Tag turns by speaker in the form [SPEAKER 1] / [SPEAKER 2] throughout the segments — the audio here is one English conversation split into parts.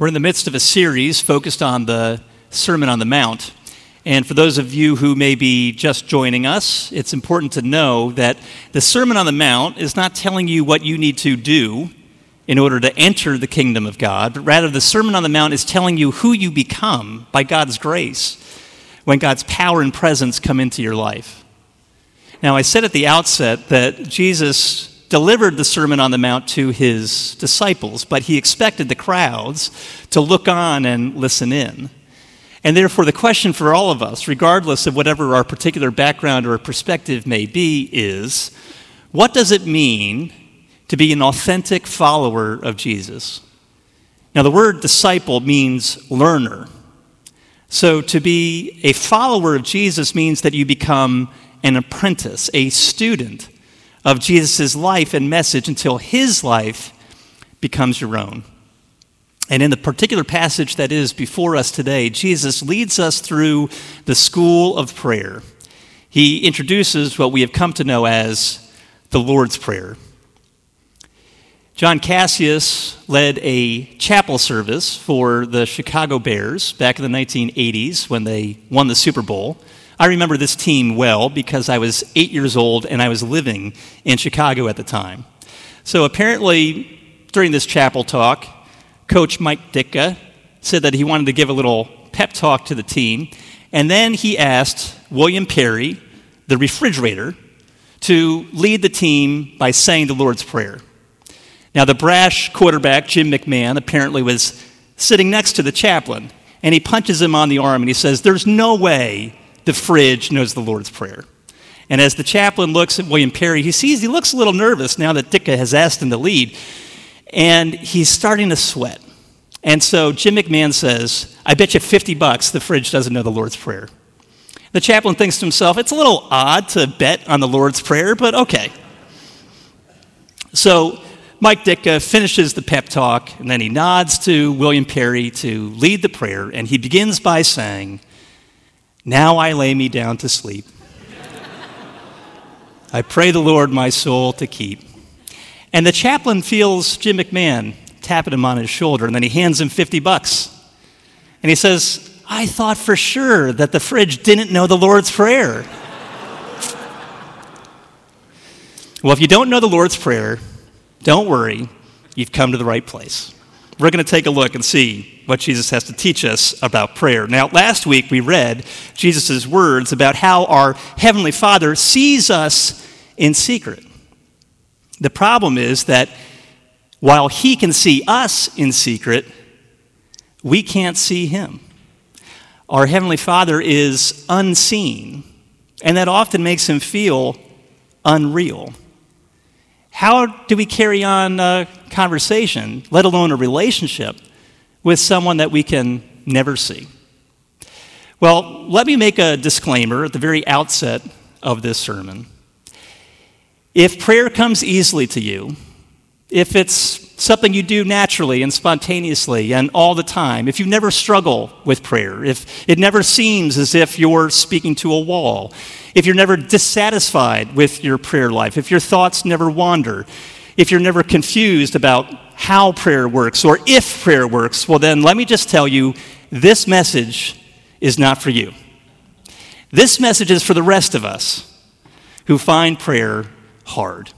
[SPEAKER 1] We're in the midst of a series focused on the Sermon on the Mount. And for those of you who may be just joining us, it's important to know that the Sermon on the Mount is not telling you what you need to do in order to enter the kingdom of God, but rather the Sermon on the Mount is telling you who you become by God's grace when God's power and presence come into your life. Now, I said at the outset that Jesus delivered the Sermon on the Mount to his disciples, but he expected the crowds to look on and listen in. And therefore, the question for all of us, regardless of whatever our particular background or perspective may be, is what does it mean to be an authentic follower of Jesus? Now, the word disciple means learner. So, to be a follower of Jesus means that you become an apprentice, a student of Jesus' life and message until his life becomes your own. And in the particular passage that is before us today, Jesus leads us through the school of prayer. He introduces what we have come to know as the Lord's Prayer. John Cassius led a chapel service for the Chicago Bears back in the 1980s when they won the Super Bowl. I remember this team well because I was eight years old and I was living in Chicago at the time. So apparently, during this chapel talk, Coach Mike Ditka said that he wanted to give a little pep talk to the team. And then he asked William Perry, the refrigerator, to lead the team by saying the Lord's Prayer. Now, the brash quarterback, Jim McMahon, apparently was sitting next to the chaplain, and he punches him on the arm and he says, There's no way the fridge knows the Lord's Prayer. And as the chaplain looks at William Perry, he sees he looks a little nervous now that Ditka has asked him to lead. And he's starting to sweat. And so Jim McMahon says, I bet you 50 bucks the fridge doesn't know the Lord's Prayer. The chaplain thinks to himself, it's a little odd to bet on the Lord's Prayer, but okay. So Mike Ditka finishes the pep talk, and then he nods to William Perry to lead the prayer, and he begins by saying, now I lay me down to sleep. I pray the Lord my soul to keep. And the chaplain feels Jim McMahon tapping him on his shoulder, and then he hands him 50 bucks. And he says, I thought for sure that the fridge didn't know the Lord's Prayer. well, if you don't know the Lord's Prayer, don't worry, you've come to the right place we're going to take a look and see what Jesus has to teach us about prayer. Now, last week we read Jesus' words about how our Heavenly Father sees us in secret. The problem is that while He can see us in secret, we can't see Him. Our Heavenly Father is unseen, and that often makes Him feel unreal. How do we carry on a conversation, let alone a relationship, with someone that we can never see? Well, let me make a disclaimer at the very outset of this sermon. If prayer comes easily to you, if it's something you do naturally and spontaneously and all the time, if you never struggle with prayer, if it never seems as if you're speaking to a wall, if you're never dissatisfied with your prayer life, if your thoughts never wander, if you're never confused about how prayer works or if prayer works, well, then let me just tell you this message is not for you. This message is for the rest of us who find prayer hard.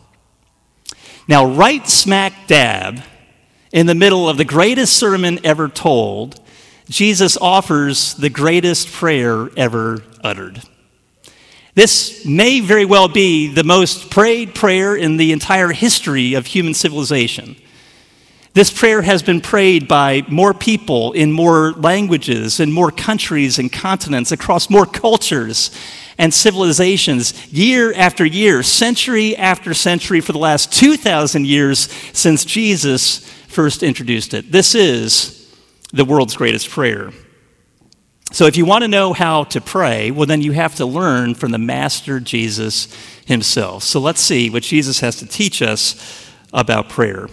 [SPEAKER 1] Now, right smack dab in the middle of the greatest sermon ever told, Jesus offers the greatest prayer ever uttered. This may very well be the most prayed prayer in the entire history of human civilization. This prayer has been prayed by more people in more languages, in more countries and continents, across more cultures and civilizations, year after year, century after century, for the last 2,000 years since Jesus first introduced it. This is the world's greatest prayer. So, if you want to know how to pray, well, then you have to learn from the Master Jesus himself. So, let's see what Jesus has to teach us about prayer.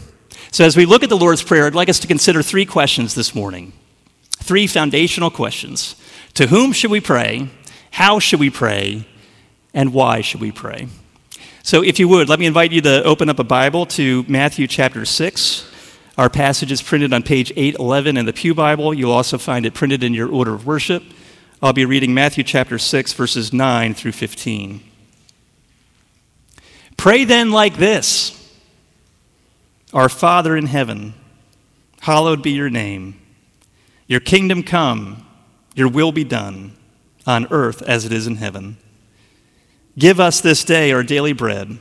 [SPEAKER 1] So, as we look at the Lord's Prayer, I'd like us to consider three questions this morning. Three foundational questions. To whom should we pray? How should we pray? And why should we pray? So, if you would, let me invite you to open up a Bible to Matthew chapter 6. Our passage is printed on page 811 in the Pew Bible. You'll also find it printed in your order of worship. I'll be reading Matthew chapter 6, verses 9 through 15. Pray then like this Our Father in heaven, hallowed be your name. Your kingdom come, your will be done, on earth as it is in heaven. Give us this day our daily bread,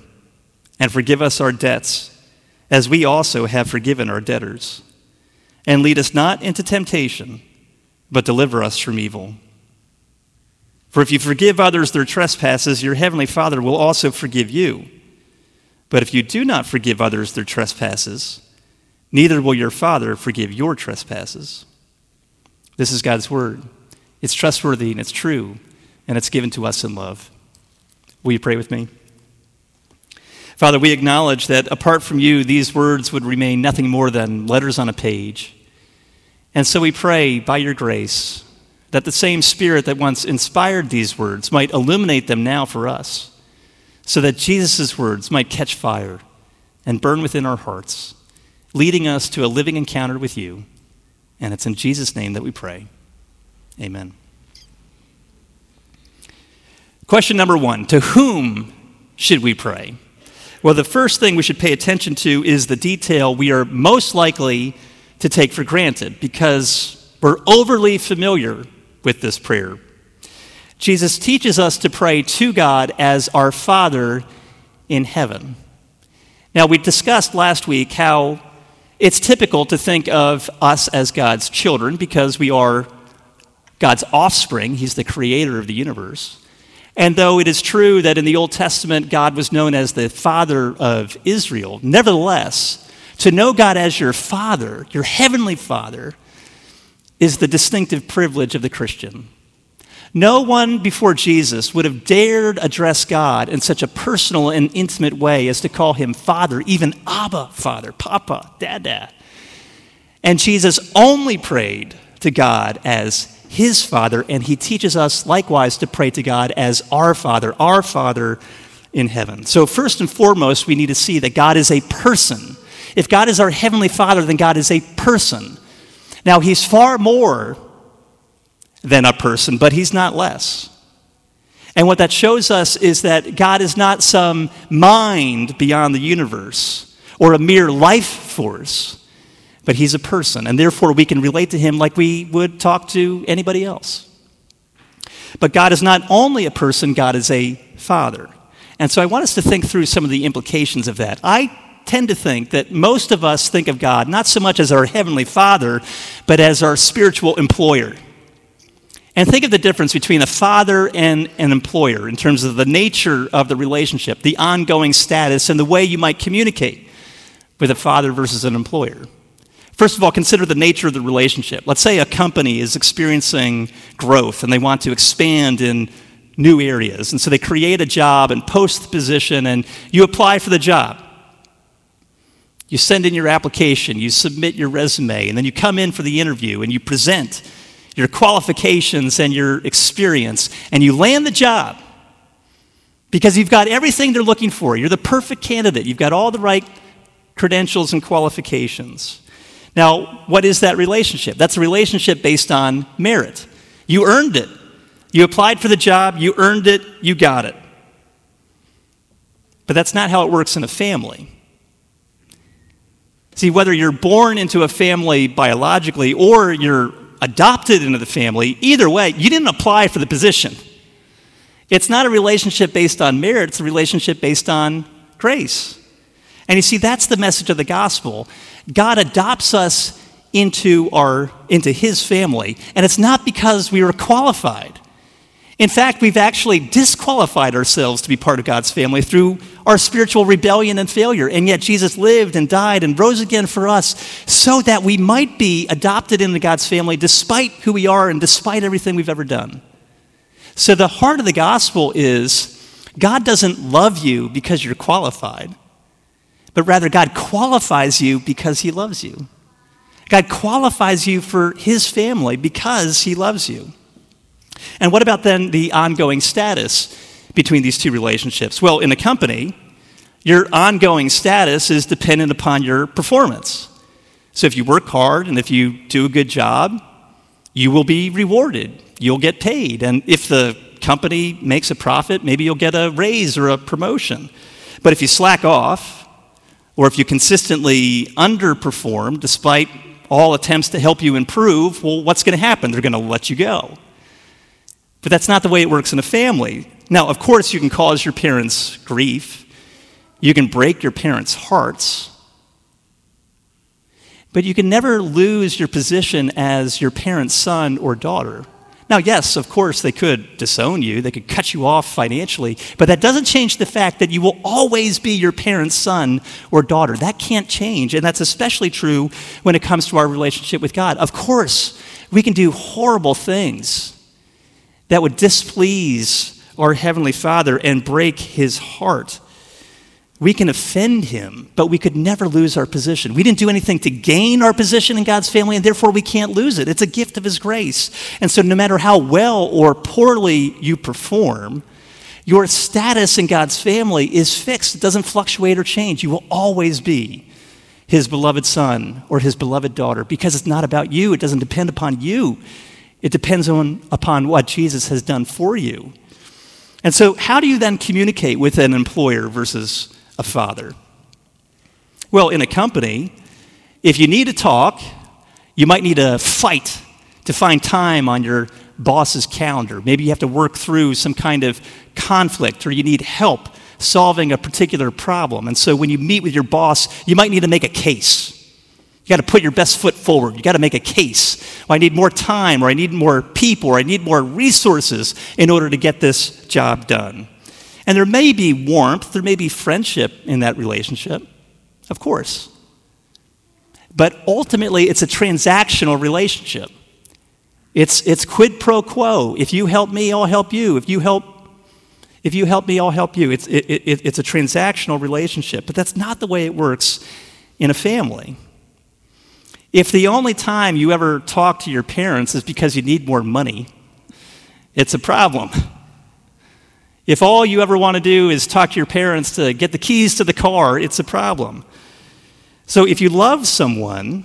[SPEAKER 1] and forgive us our debts, as we also have forgiven our debtors. And lead us not into temptation, but deliver us from evil. For if you forgive others their trespasses, your heavenly Father will also forgive you. But if you do not forgive others their trespasses, neither will your Father forgive your trespasses. This is God's word. It's trustworthy and it's true, and it's given to us in love. Will you pray with me? Father, we acknowledge that apart from you, these words would remain nothing more than letters on a page. And so we pray by your grace that the same Spirit that once inspired these words might illuminate them now for us, so that Jesus' words might catch fire and burn within our hearts, leading us to a living encounter with you. And it's in Jesus' name that we pray. Amen. Question number one To whom should we pray? Well, the first thing we should pay attention to is the detail we are most likely to take for granted because we're overly familiar with this prayer. Jesus teaches us to pray to God as our Father in heaven. Now, we discussed last week how it's typical to think of us as God's children because we are God's offspring. He's the creator of the universe. And though it is true that in the Old Testament God was known as the father of Israel, nevertheless, to know God as your father, your heavenly father, is the distinctive privilege of the Christian. No one before Jesus would have dared address God in such a personal and intimate way as to call him Father, even Abba, Father, Papa, Dada. And Jesus only prayed to God as his Father, and he teaches us likewise to pray to God as our Father, our Father in heaven. So, first and foremost, we need to see that God is a person. If God is our Heavenly Father, then God is a person. Now, He's far more than a person, but He's not less. And what that shows us is that God is not some mind beyond the universe or a mere life force but he's a person, and therefore we can relate to him like we would talk to anybody else. But God is not only a person, God is a father. And so I want us to think through some of the implications of that. I tend to think that most of us think of God not so much as our heavenly father, but as our spiritual employer. And think of the difference between a father and an employer in terms of the nature of the relationship, the ongoing status, and the way you might communicate with a father versus an employer. First of all, consider the nature of the relationship. Let's say a company is experiencing growth and they want to expand in new areas. And so they create a job and post the position, and you apply for the job. You send in your application, you submit your resume, and then you come in for the interview and you present your qualifications and your experience, and you land the job because you've got everything they're looking for. You're the perfect candidate, you've got all the right credentials and qualifications. Now, what is that relationship? That's a relationship based on merit. You earned it. You applied for the job, you earned it, you got it. But that's not how it works in a family. See, whether you're born into a family biologically or you're adopted into the family, either way, you didn't apply for the position. It's not a relationship based on merit, it's a relationship based on grace. And you see, that's the message of the gospel. God adopts us into, our, into his family, and it's not because we were qualified. In fact, we've actually disqualified ourselves to be part of God's family through our spiritual rebellion and failure. And yet, Jesus lived and died and rose again for us so that we might be adopted into God's family despite who we are and despite everything we've ever done. So, the heart of the gospel is God doesn't love you because you're qualified but rather God qualifies you because He loves you. God qualifies you for His family because He loves you. And what about then the ongoing status between these two relationships? Well, in a company, your ongoing status is dependent upon your performance. So if you work hard and if you do a good job, you will be rewarded. You'll get paid. And if the company makes a profit, maybe you'll get a raise or a promotion. But if you slack off, or if you consistently underperform despite all attempts to help you improve, well, what's going to happen? They're going to let you go. But that's not the way it works in a family. Now, of course, you can cause your parents grief, you can break your parents' hearts, but you can never lose your position as your parent's son or daughter. Now, yes, of course, they could disown you, they could cut you off financially, but that doesn't change the fact that you will always be your parent's son or daughter. That can't change, and that's especially true when it comes to our relationship with God. Of course, we can do horrible things that would displease our Heavenly Father and break his heart. We can offend him, but we could never lose our position. We didn't do anything to gain our position in God's family, and therefore we can't lose it. It's a gift of his grace. And so, no matter how well or poorly you perform, your status in God's family is fixed. It doesn't fluctuate or change. You will always be his beloved son or his beloved daughter because it's not about you. It doesn't depend upon you. It depends on, upon what Jesus has done for you. And so, how do you then communicate with an employer versus a father? Well, in a company, if you need to talk, you might need to fight to find time on your boss's calendar. Maybe you have to work through some kind of conflict or you need help solving a particular problem. And so when you meet with your boss, you might need to make a case. You got to put your best foot forward. You got to make a case. Well, I need more time, or I need more people, or I need more resources in order to get this job done. And there may be warmth, there may be friendship in that relationship, of course. But ultimately, it's a transactional relationship. It's, it's quid pro quo. If you help me, I'll help you. If you help, if you help me, I'll help you. It's, it, it, it's a transactional relationship. But that's not the way it works in a family. If the only time you ever talk to your parents is because you need more money, it's a problem. If all you ever want to do is talk to your parents to get the keys to the car, it's a problem. So if you love someone,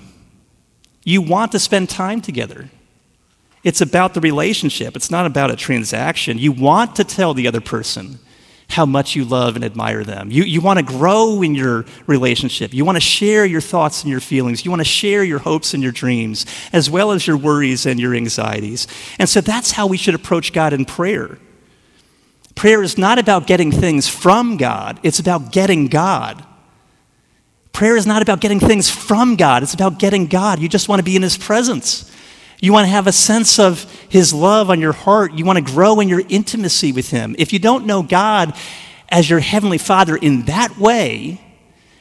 [SPEAKER 1] you want to spend time together. It's about the relationship, it's not about a transaction. You want to tell the other person how much you love and admire them. You, you want to grow in your relationship. You want to share your thoughts and your feelings. You want to share your hopes and your dreams, as well as your worries and your anxieties. And so that's how we should approach God in prayer. Prayer is not about getting things from God, it's about getting God. Prayer is not about getting things from God, it's about getting God. You just want to be in His presence. You want to have a sense of His love on your heart. You want to grow in your intimacy with Him. If you don't know God as your Heavenly Father in that way,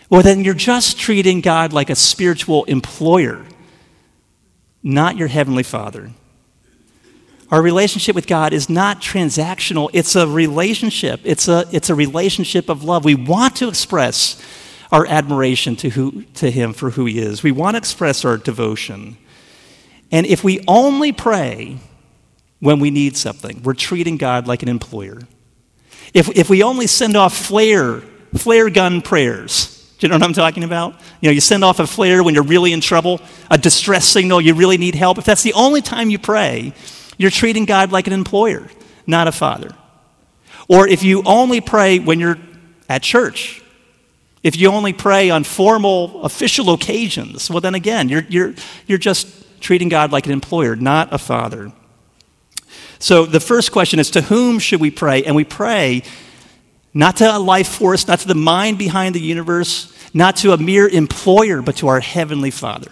[SPEAKER 1] well, then you're just treating God like a spiritual employer, not your Heavenly Father. Our relationship with God is not transactional, it's a relationship. It's a, it's a relationship of love. We want to express our admiration to, who, to Him for who He is, we want to express our devotion. And if we only pray when we need something, we're treating God like an employer. If, if we only send off flare, flare gun prayers, do you know what I'm talking about? You know, you send off a flare when you're really in trouble, a distress signal, you really need help. If that's the only time you pray, you're treating God like an employer, not a father. Or if you only pray when you're at church, if you only pray on formal, official occasions, well, then again, you're, you're, you're just treating God like an employer, not a father. So the first question is to whom should we pray? And we pray not to a life force, not to the mind behind the universe, not to a mere employer, but to our Heavenly Father.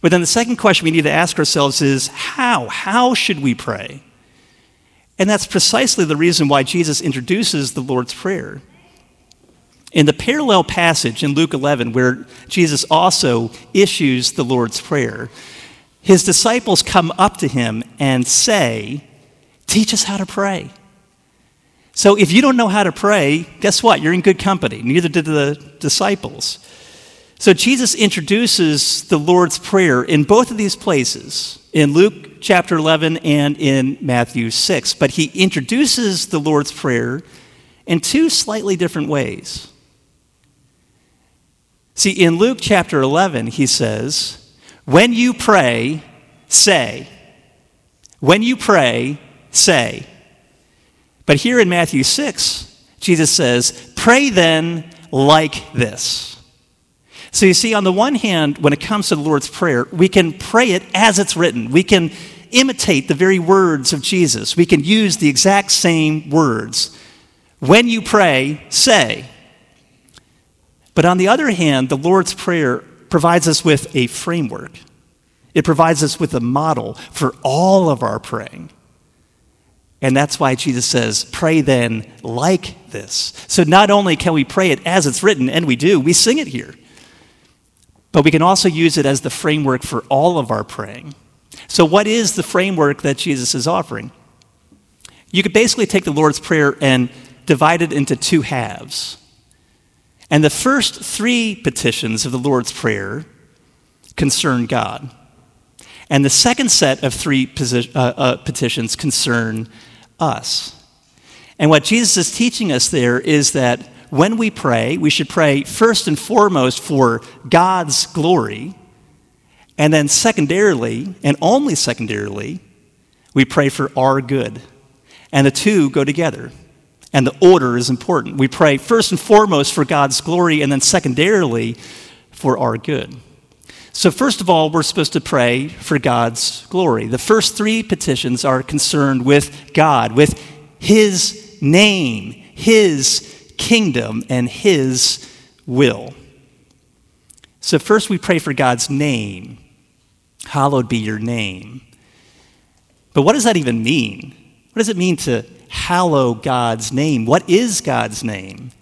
[SPEAKER 1] But then the second question we need to ask ourselves is how? How should we pray? And that's precisely the reason why Jesus introduces the Lord's Prayer. In the parallel passage in Luke 11, where Jesus also issues the Lord's Prayer, his disciples come up to him and say, Teach us how to pray. So if you don't know how to pray, guess what? You're in good company. Neither did the disciples. So Jesus introduces the Lord's Prayer in both of these places, in Luke chapter 11 and in Matthew 6. But he introduces the Lord's Prayer in two slightly different ways. See, in Luke chapter 11, he says, When you pray, say. When you pray, say. But here in Matthew 6, Jesus says, Pray then like this. So you see, on the one hand, when it comes to the Lord's Prayer, we can pray it as it's written. We can imitate the very words of Jesus. We can use the exact same words. When you pray, say. But on the other hand, the Lord's Prayer provides us with a framework. It provides us with a model for all of our praying. And that's why Jesus says, pray then like this. So not only can we pray it as it's written, and we do, we sing it here, but we can also use it as the framework for all of our praying. So, what is the framework that Jesus is offering? You could basically take the Lord's Prayer and divide it into two halves. And the first three petitions of the Lord's Prayer concern God. And the second set of three posi- uh, uh, petitions concern us. And what Jesus is teaching us there is that when we pray, we should pray first and foremost for God's glory. And then, secondarily, and only secondarily, we pray for our good. And the two go together. And the order is important. We pray first and foremost for God's glory, and then secondarily for our good. So, first of all, we're supposed to pray for God's glory. The first three petitions are concerned with God, with His name, His kingdom, and His will. So, first we pray for God's name. Hallowed be your name. But what does that even mean? What does it mean to hallow God's name? What is God's name?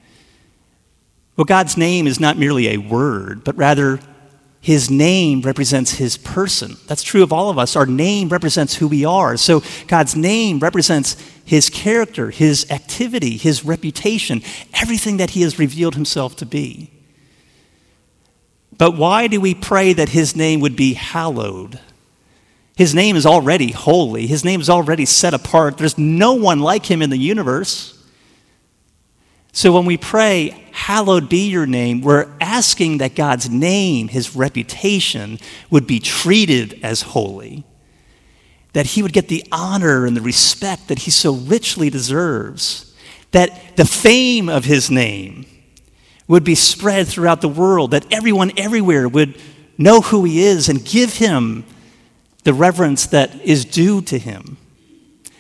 [SPEAKER 1] Well, God's name is not merely a word, but rather his name represents his person. That's true of all of us. Our name represents who we are. So God's name represents his character, his activity, his reputation, everything that he has revealed himself to be. But why do we pray that his name would be hallowed? His name is already holy, his name is already set apart. There's no one like him in the universe. So when we pray, Hallowed be your name, we're asking that God's name, his reputation, would be treated as holy. That he would get the honor and the respect that he so richly deserves. That the fame of his name would be spread throughout the world. That everyone everywhere would know who he is and give him the reverence that is due to him.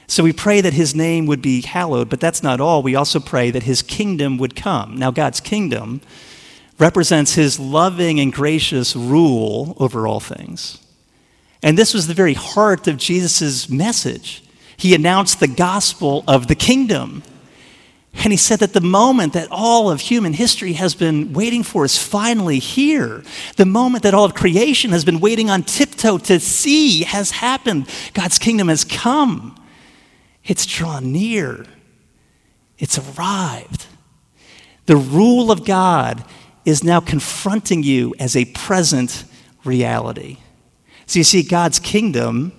[SPEAKER 1] So we pray that his name would be hallowed, but that's not all. We also pray that his kingdom would come. Now, God's kingdom represents his loving and gracious rule over all things. And this was the very heart of Jesus' message. He announced the gospel of the kingdom. And he said that the moment that all of human history has been waiting for is finally here. The moment that all of creation has been waiting on tiptoe to see has happened. God's kingdom has come. It's drawn near, it's arrived. The rule of God is now confronting you as a present reality. So you see, God's kingdom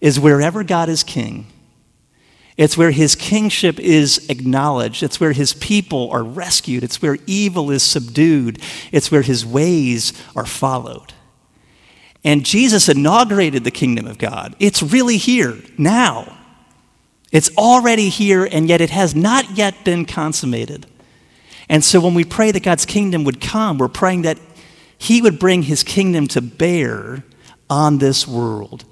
[SPEAKER 1] is wherever God is king. It's where his kingship is acknowledged. It's where his people are rescued. It's where evil is subdued. It's where his ways are followed. And Jesus inaugurated the kingdom of God. It's really here now. It's already here, and yet it has not yet been consummated. And so when we pray that God's kingdom would come, we're praying that He would bring His kingdom to bear on this world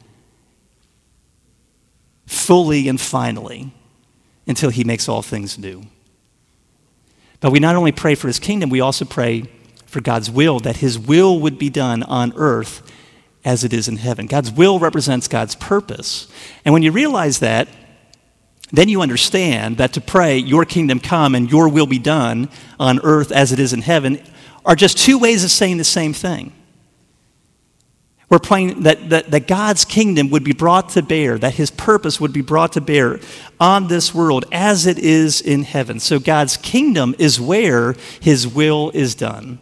[SPEAKER 1] fully and finally until He makes all things new. But we not only pray for His kingdom, we also pray for God's will, that His will would be done on earth as it is in heaven. God's will represents God's purpose. And when you realize that, then you understand that to pray, Your kingdom come and Your will be done on earth as it is in heaven, are just two ways of saying the same thing. We're praying that, that, that God's kingdom would be brought to bear, that His purpose would be brought to bear on this world as it is in heaven. So God's kingdom is where His will is done,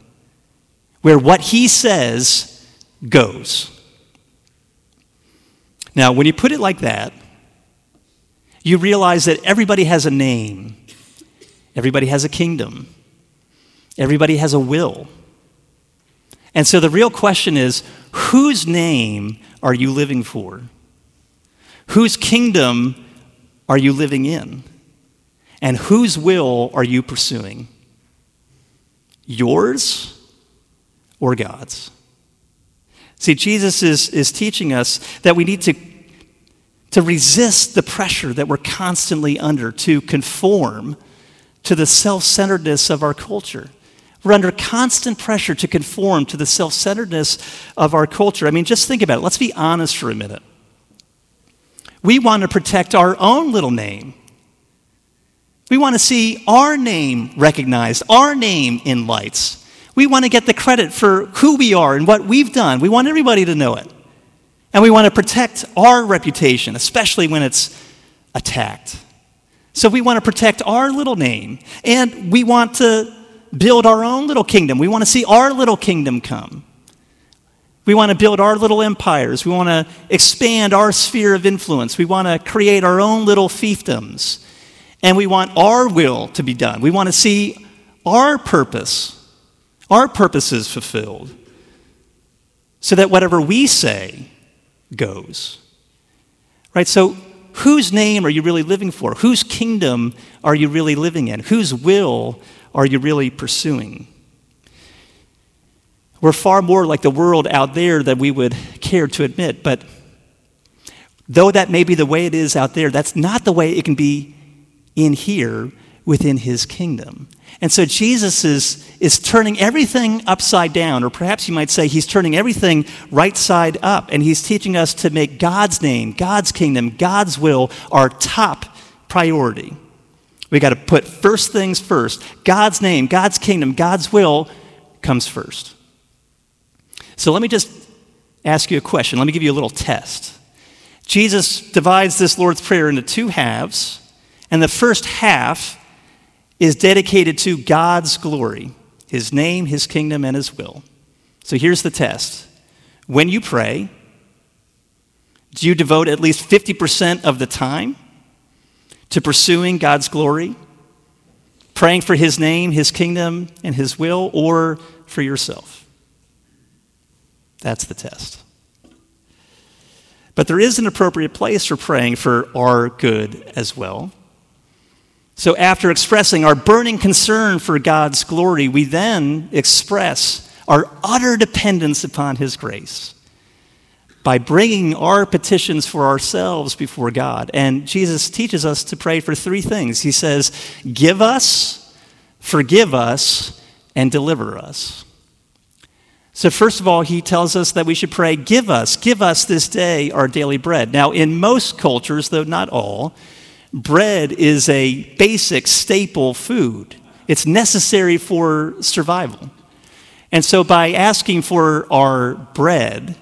[SPEAKER 1] where what He says goes. Now, when you put it like that, you realize that everybody has a name, everybody has a kingdom, everybody has a will. And so the real question is whose name are you living for? Whose kingdom are you living in? And whose will are you pursuing? Yours or God's? See, Jesus is, is teaching us that we need to, to resist the pressure that we're constantly under to conform to the self centeredness of our culture. We're under constant pressure to conform to the self centeredness of our culture. I mean, just think about it. Let's be honest for a minute. We want to protect our own little name. We want to see our name recognized, our name in lights. We want to get the credit for who we are and what we've done. We want everybody to know it. And we want to protect our reputation, especially when it's attacked. So we want to protect our little name. And we want to build our own little kingdom. We want to see our little kingdom come. We want to build our little empires. We want to expand our sphere of influence. We want to create our own little fiefdoms. And we want our will to be done. We want to see our purpose our purposes fulfilled, so that whatever we say goes. Right? So, whose name are you really living for? Whose kingdom are you really living in? Whose will are you really pursuing? We're far more like the world out there than we would care to admit, but though that may be the way it is out there, that's not the way it can be in here within his kingdom. And so Jesus is, is turning everything upside down, or perhaps you might say he's turning everything right side up, and he's teaching us to make God's name, God's kingdom, God's will our top priority. We got to put first things first. God's name, God's kingdom, God's will comes first. So let me just ask you a question. Let me give you a little test. Jesus divides this Lord's Prayer into two halves, and the first half is dedicated to God's glory, His name, His kingdom, and His will. So here's the test. When you pray, do you devote at least 50% of the time to pursuing God's glory, praying for His name, His kingdom, and His will, or for yourself? That's the test. But there is an appropriate place for praying for our good as well. So, after expressing our burning concern for God's glory, we then express our utter dependence upon His grace by bringing our petitions for ourselves before God. And Jesus teaches us to pray for three things He says, Give us, forgive us, and deliver us. So, first of all, he tells us that we should pray, Give us, give us this day our daily bread. Now, in most cultures, though not all, bread is a basic staple food, it's necessary for survival. And so, by asking for our bread,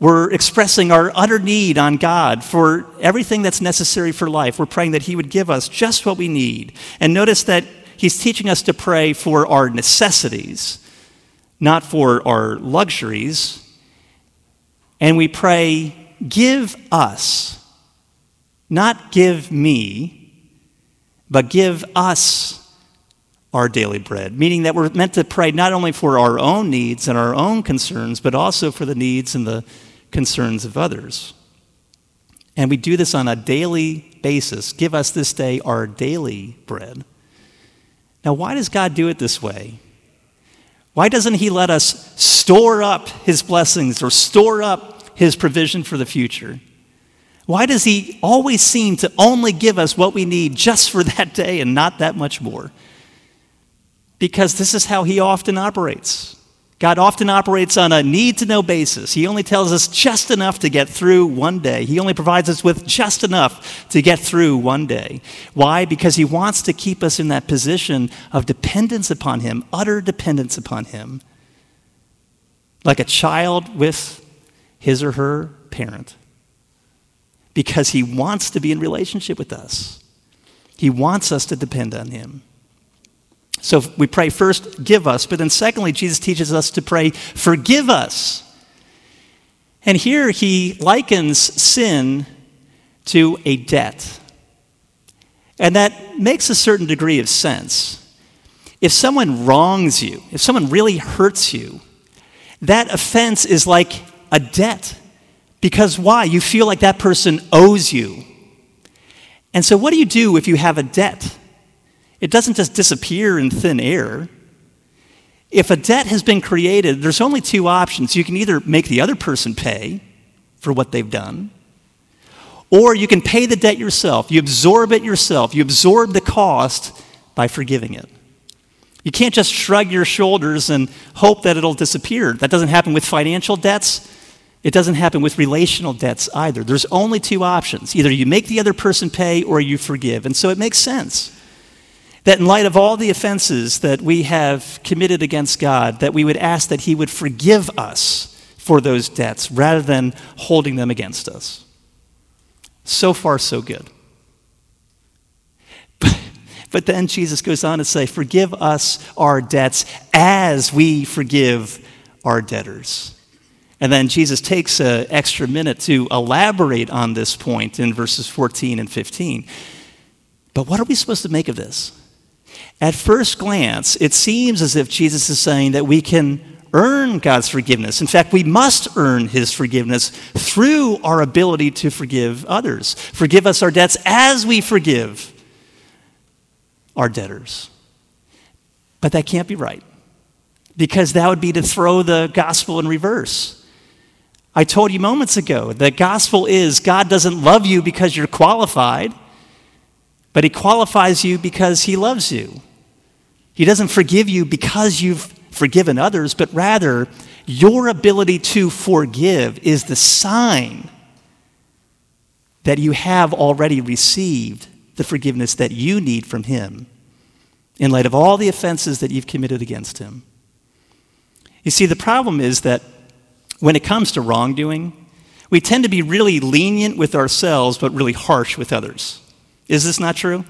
[SPEAKER 1] we're expressing our utter need on God for everything that's necessary for life. We're praying that He would give us just what we need. And notice that He's teaching us to pray for our necessities, not for our luxuries. And we pray, Give us not give me, but give us our daily bread, meaning that we're meant to pray not only for our own needs and our own concerns, but also for the needs and the concerns of others. And we do this on a daily basis. Give us this day our daily bread. Now, why does God do it this way? Why doesn't He let us store up His blessings or store up His provision for the future? Why does He always seem to only give us what we need just for that day and not that much more? Because this is how He often operates. God often operates on a need to know basis. He only tells us just enough to get through one day. He only provides us with just enough to get through one day. Why? Because He wants to keep us in that position of dependence upon Him, utter dependence upon Him. Like a child with his or her parent because he wants to be in relationship with us. He wants us to depend on him. So we pray first, give us, but then secondly, Jesus teaches us to pray, forgive us. And here he likens sin to a debt. And that makes a certain degree of sense. If someone wrongs you, if someone really hurts you, that offense is like a debt. Because why? You feel like that person owes you. And so, what do you do if you have a debt? It doesn't just disappear in thin air. If a debt has been created, there's only two options. You can either make the other person pay for what they've done, or you can pay the debt yourself. You absorb it yourself. You absorb the cost by forgiving it. You can't just shrug your shoulders and hope that it'll disappear. That doesn't happen with financial debts. It doesn't happen with relational debts either. There's only two options either you make the other person pay or you forgive. And so it makes sense that in light of all the offenses that we have committed against God, that we would ask that He would forgive us for those debts rather than holding them against us. So far, so good. But, then Jesus goes on to say, Forgive us our debts as we forgive our debtors. And then Jesus takes an extra minute to elaborate on this point in verses 14 and 15. But what are we supposed to make of this? At first glance, it seems as if Jesus is saying that we can earn God's forgiveness. In fact, we must earn His forgiveness through our ability to forgive others. Forgive us our debts as we forgive our debtors. But that can't be right, because that would be to throw the gospel in reverse. I told you moments ago the gospel is God doesn't love you because you're qualified, but He qualifies you because He loves you. He doesn't forgive you because you've forgiven others, but rather your ability to forgive is the sign that you have already received the forgiveness that you need from Him in light of all the offenses that you've committed against Him. You see, the problem is that when it comes to wrongdoing, we tend to be really lenient with ourselves, but really harsh with others. Is this not true?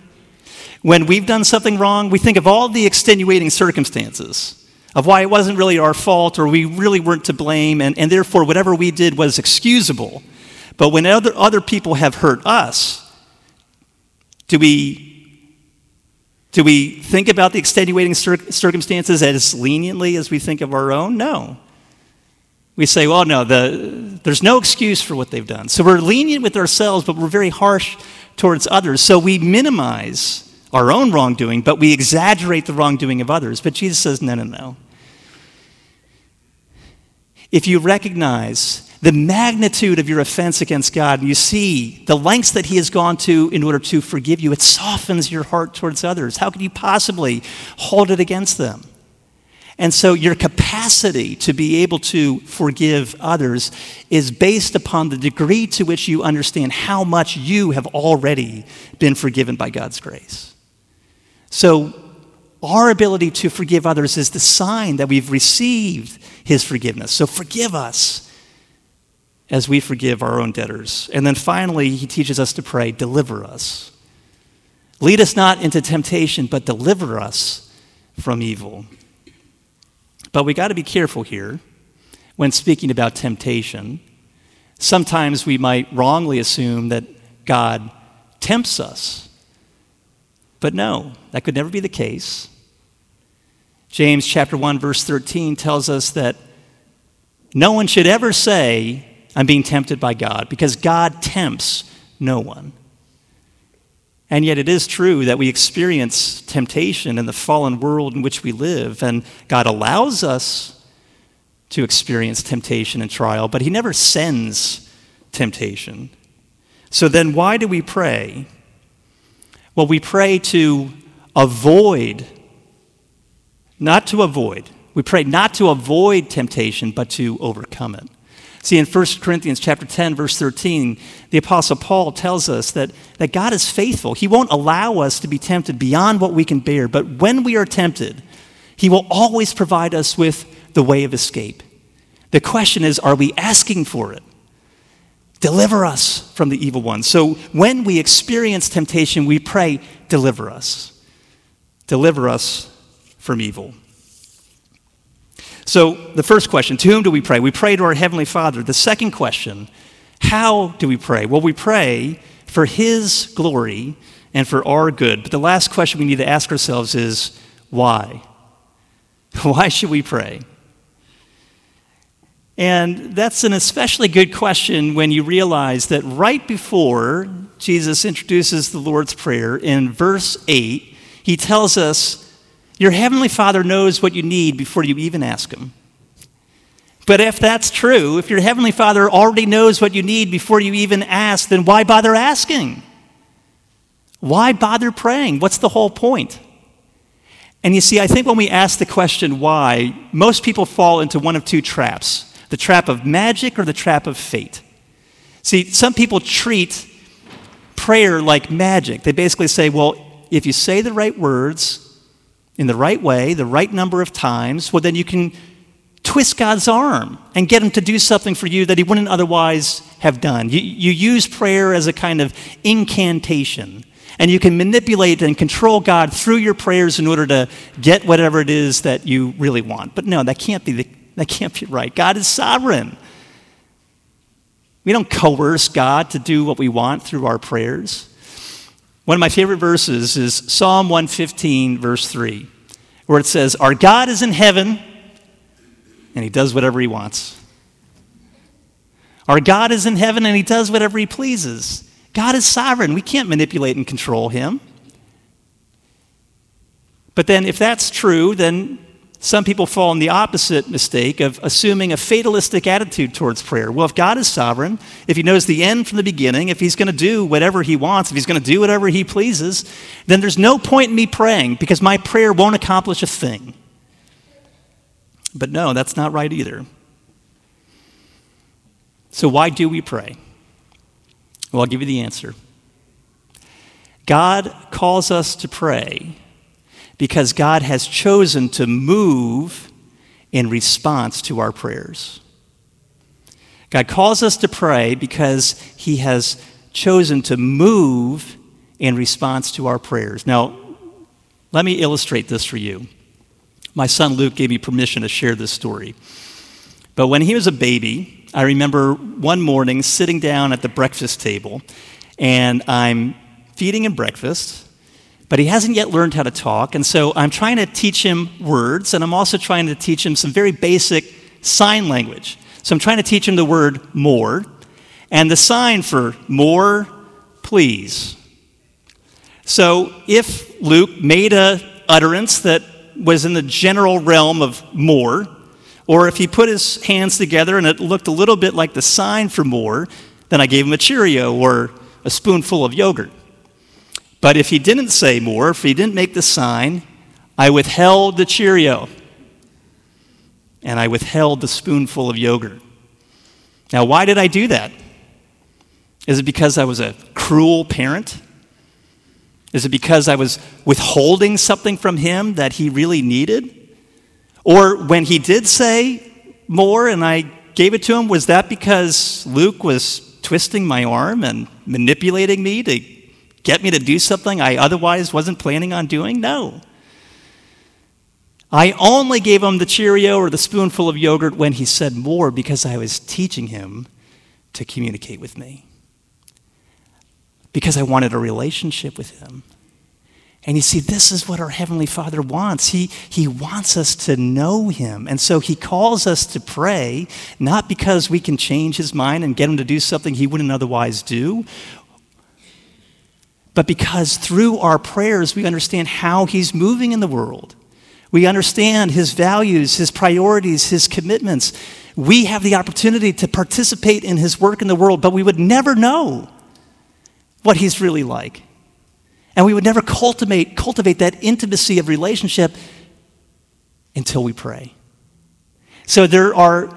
[SPEAKER 1] When we've done something wrong, we think of all the extenuating circumstances of why it wasn't really our fault or we really weren't to blame, and, and therefore whatever we did was excusable. But when other, other people have hurt us, do we do we think about the extenuating cir- circumstances as leniently as we think of our own? No. We say, well, no, the, there's no excuse for what they've done. So we're lenient with ourselves, but we're very harsh towards others. So we minimize our own wrongdoing, but we exaggerate the wrongdoing of others. But Jesus says, no, no, no. If you recognize the magnitude of your offense against God, and you see the lengths that He has gone to in order to forgive you, it softens your heart towards others. How could you possibly hold it against them? And so your capacity to be able to forgive others is based upon the degree to which you understand how much you have already been forgiven by God's grace. So our ability to forgive others is the sign that we've received his forgiveness. So forgive us as we forgive our own debtors. And then finally, he teaches us to pray, deliver us. Lead us not into temptation, but deliver us from evil. But we got to be careful here when speaking about temptation. Sometimes we might wrongly assume that God tempts us. But no, that could never be the case. James chapter 1 verse 13 tells us that no one should ever say I'm being tempted by God because God tempts no one. And yet, it is true that we experience temptation in the fallen world in which we live, and God allows us to experience temptation and trial, but He never sends temptation. So then, why do we pray? Well, we pray to avoid, not to avoid. We pray not to avoid temptation, but to overcome it. See, in 1 Corinthians chapter 10, verse 13, the Apostle Paul tells us that, that God is faithful. He won't allow us to be tempted beyond what we can bear, but when we are tempted, He will always provide us with the way of escape. The question is, are we asking for it? Deliver us from the evil one. So when we experience temptation, we pray, deliver us. Deliver us from evil. So, the first question to whom do we pray? We pray to our Heavenly Father. The second question how do we pray? Well, we pray for His glory and for our good. But the last question we need to ask ourselves is why? Why should we pray? And that's an especially good question when you realize that right before Jesus introduces the Lord's Prayer in verse 8, he tells us, Your heavenly Father knows what you need before you even ask him. But if that's true, if your heavenly Father already knows what you need before you even ask, then why bother asking? Why bother praying? What's the whole point? And you see, I think when we ask the question why, most people fall into one of two traps the trap of magic or the trap of fate. See, some people treat prayer like magic. They basically say, well, if you say the right words in the right way, the right number of times, well, then you can twist God's arm and get him to do something for you that he wouldn't otherwise have done. You, you use prayer as a kind of incantation. And you can manipulate and control God through your prayers in order to get whatever it is that you really want. But no, that can't be, the, that can't be right. God is sovereign. We don't coerce God to do what we want through our prayers. One of my favorite verses is Psalm 115, verse 3, where it says, Our God is in heaven and he does whatever he wants. Our God is in heaven and he does whatever he pleases. God is sovereign. We can't manipulate and control him. But then, if that's true, then some people fall in the opposite mistake of assuming a fatalistic attitude towards prayer. Well, if God is sovereign, if He knows the end from the beginning, if He's going to do whatever He wants, if He's going to do whatever He pleases, then there's no point in me praying because my prayer won't accomplish a thing. But no, that's not right either. So, why do we pray? Well, I'll give you the answer. God calls us to pray because God has chosen to move in response to our prayers. God calls us to pray because He has chosen to move in response to our prayers. Now, let me illustrate this for you. My son Luke gave me permission to share this story. But when he was a baby, I remember one morning sitting down at the breakfast table, and I'm feeding him breakfast, but he hasn't yet learned how to talk. And so I'm trying to teach him words, and I'm also trying to teach him some very basic sign language. So I'm trying to teach him the word more, and the sign for more, please. So if Luke made a utterance that was in the general realm of more, or if he put his hands together and it looked a little bit like the sign for more, then I gave him a Cheerio or a spoonful of yogurt. But if he didn't say more, if he didn't make the sign, I withheld the Cheerio and I withheld the spoonful of yogurt. Now, why did I do that? Is it because I was a cruel parent? Is it because I was withholding something from him that he really needed? Or when he did say more and I gave it to him, was that because Luke was twisting my arm and manipulating me to get me to do something I otherwise wasn't planning on doing? No. I only gave him the Cheerio or the spoonful of yogurt when he said more because I was teaching him to communicate with me because I wanted a relationship with Him. And you see, this is what our Heavenly Father wants. He, he wants us to know Him. And so He calls us to pray, not because we can change His mind and get Him to do something He wouldn't otherwise do, but because through our prayers we understand how He's moving in the world. We understand His values, His priorities, His commitments. We have the opportunity to participate in His work in the world, but we would never know what he's really like. And we would never cultivate, cultivate that intimacy of relationship until we pray. So there are,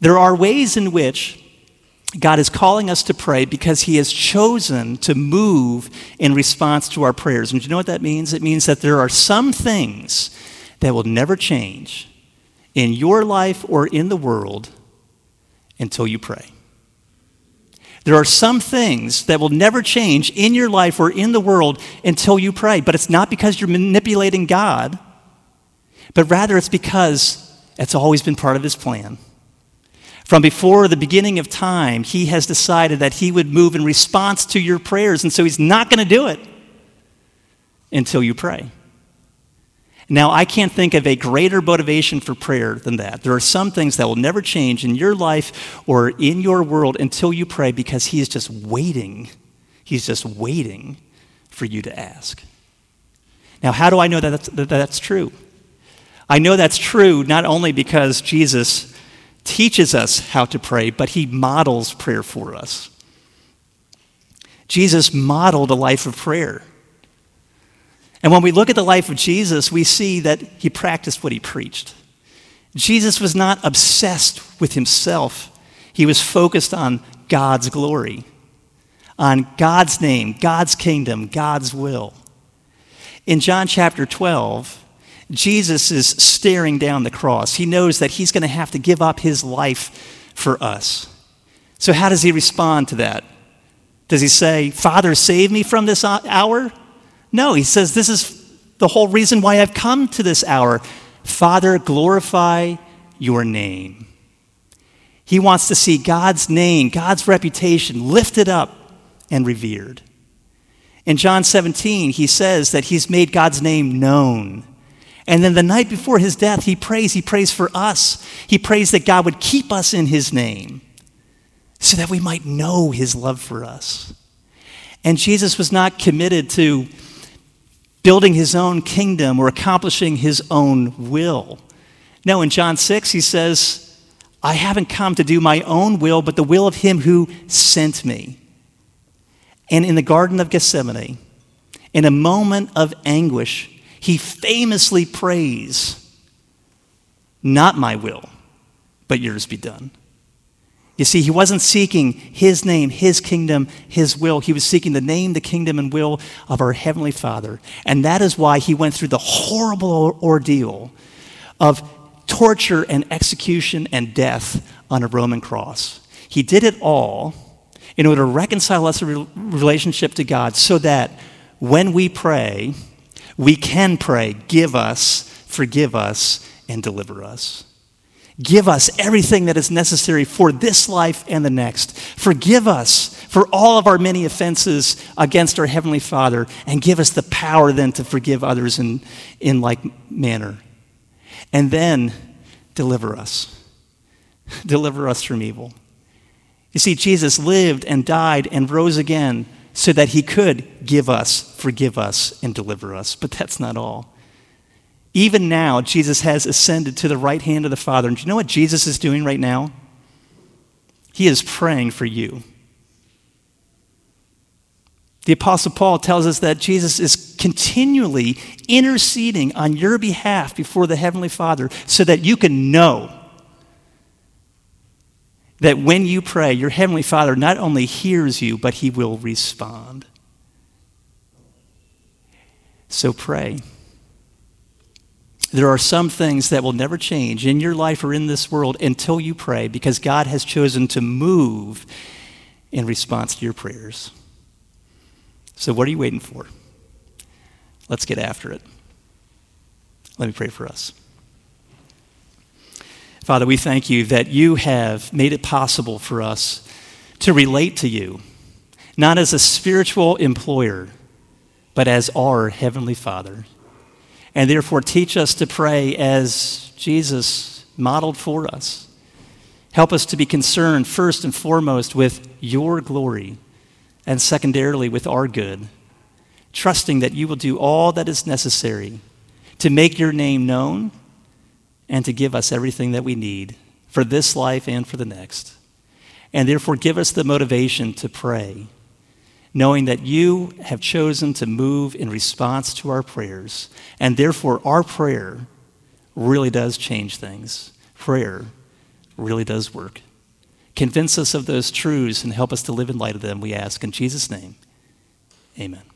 [SPEAKER 1] there are ways in which God is calling us to pray because He has chosen to move in response to our prayers. And you know what that means? It means that there are some things that will never change in your life or in the world until you pray. There are some things that will never change in your life or in the world until you pray. But it's not because you're manipulating God, but rather it's because it's always been part of His plan. From before the beginning of time, He has decided that He would move in response to your prayers. And so He's not going to do it until you pray. Now, I can't think of a greater motivation for prayer than that. There are some things that will never change in your life or in your world until you pray because He is just waiting. He's just waiting for you to ask. Now, how do I know that that's, that that's true? I know that's true not only because Jesus teaches us how to pray, but He models prayer for us. Jesus modeled a life of prayer. And when we look at the life of Jesus, we see that he practiced what he preached. Jesus was not obsessed with himself, he was focused on God's glory, on God's name, God's kingdom, God's will. In John chapter 12, Jesus is staring down the cross. He knows that he's going to have to give up his life for us. So, how does he respond to that? Does he say, Father, save me from this uh, hour? No, he says, This is the whole reason why I've come to this hour. Father, glorify your name. He wants to see God's name, God's reputation lifted up and revered. In John 17, he says that he's made God's name known. And then the night before his death, he prays. He prays for us. He prays that God would keep us in his name so that we might know his love for us. And Jesus was not committed to building his own kingdom or accomplishing his own will. No, in John 6, he says, I haven't come to do my own will, but the will of him who sent me. And in the Garden of Gethsemane, in a moment of anguish, he famously prays, Not my will, but yours be done. You see, he wasn't seeking his name, his kingdom, his will. He was seeking the name, the kingdom, and will of our Heavenly Father. And that is why he went through the horrible ordeal of torture and execution and death on a Roman cross. He did it all in order to reconcile us a relationship to God so that when we pray, we can pray, Give us, forgive us, and deliver us. Give us everything that is necessary for this life and the next. Forgive us for all of our many offenses against our Heavenly Father, and give us the power then to forgive others in, in like manner. And then deliver us. deliver us from evil. You see, Jesus lived and died and rose again so that he could give us, forgive us, and deliver us. But that's not all. Even now, Jesus has ascended to the right hand of the Father. And do you know what Jesus is doing right now? He is praying for you. The Apostle Paul tells us that Jesus is continually interceding on your behalf before the Heavenly Father so that you can know that when you pray, your Heavenly Father not only hears you, but He will respond. So pray. There are some things that will never change in your life or in this world until you pray because God has chosen to move in response to your prayers. So, what are you waiting for? Let's get after it. Let me pray for us. Father, we thank you that you have made it possible for us to relate to you, not as a spiritual employer, but as our Heavenly Father and therefore teach us to pray as Jesus modeled for us. Help us to be concerned first and foremost with your glory, and secondarily with our good, trusting that you will do all that is necessary to make your name known and to give us everything that we need for this life and for the next. And therefore, give us the motivation to pray knowing that you have chosen to move in response to our prayers. And therefore, our prayer really does change things. Prayer really does work. Convince us of those truths and help us to live in light of them, we ask. In Jesus' name, amen.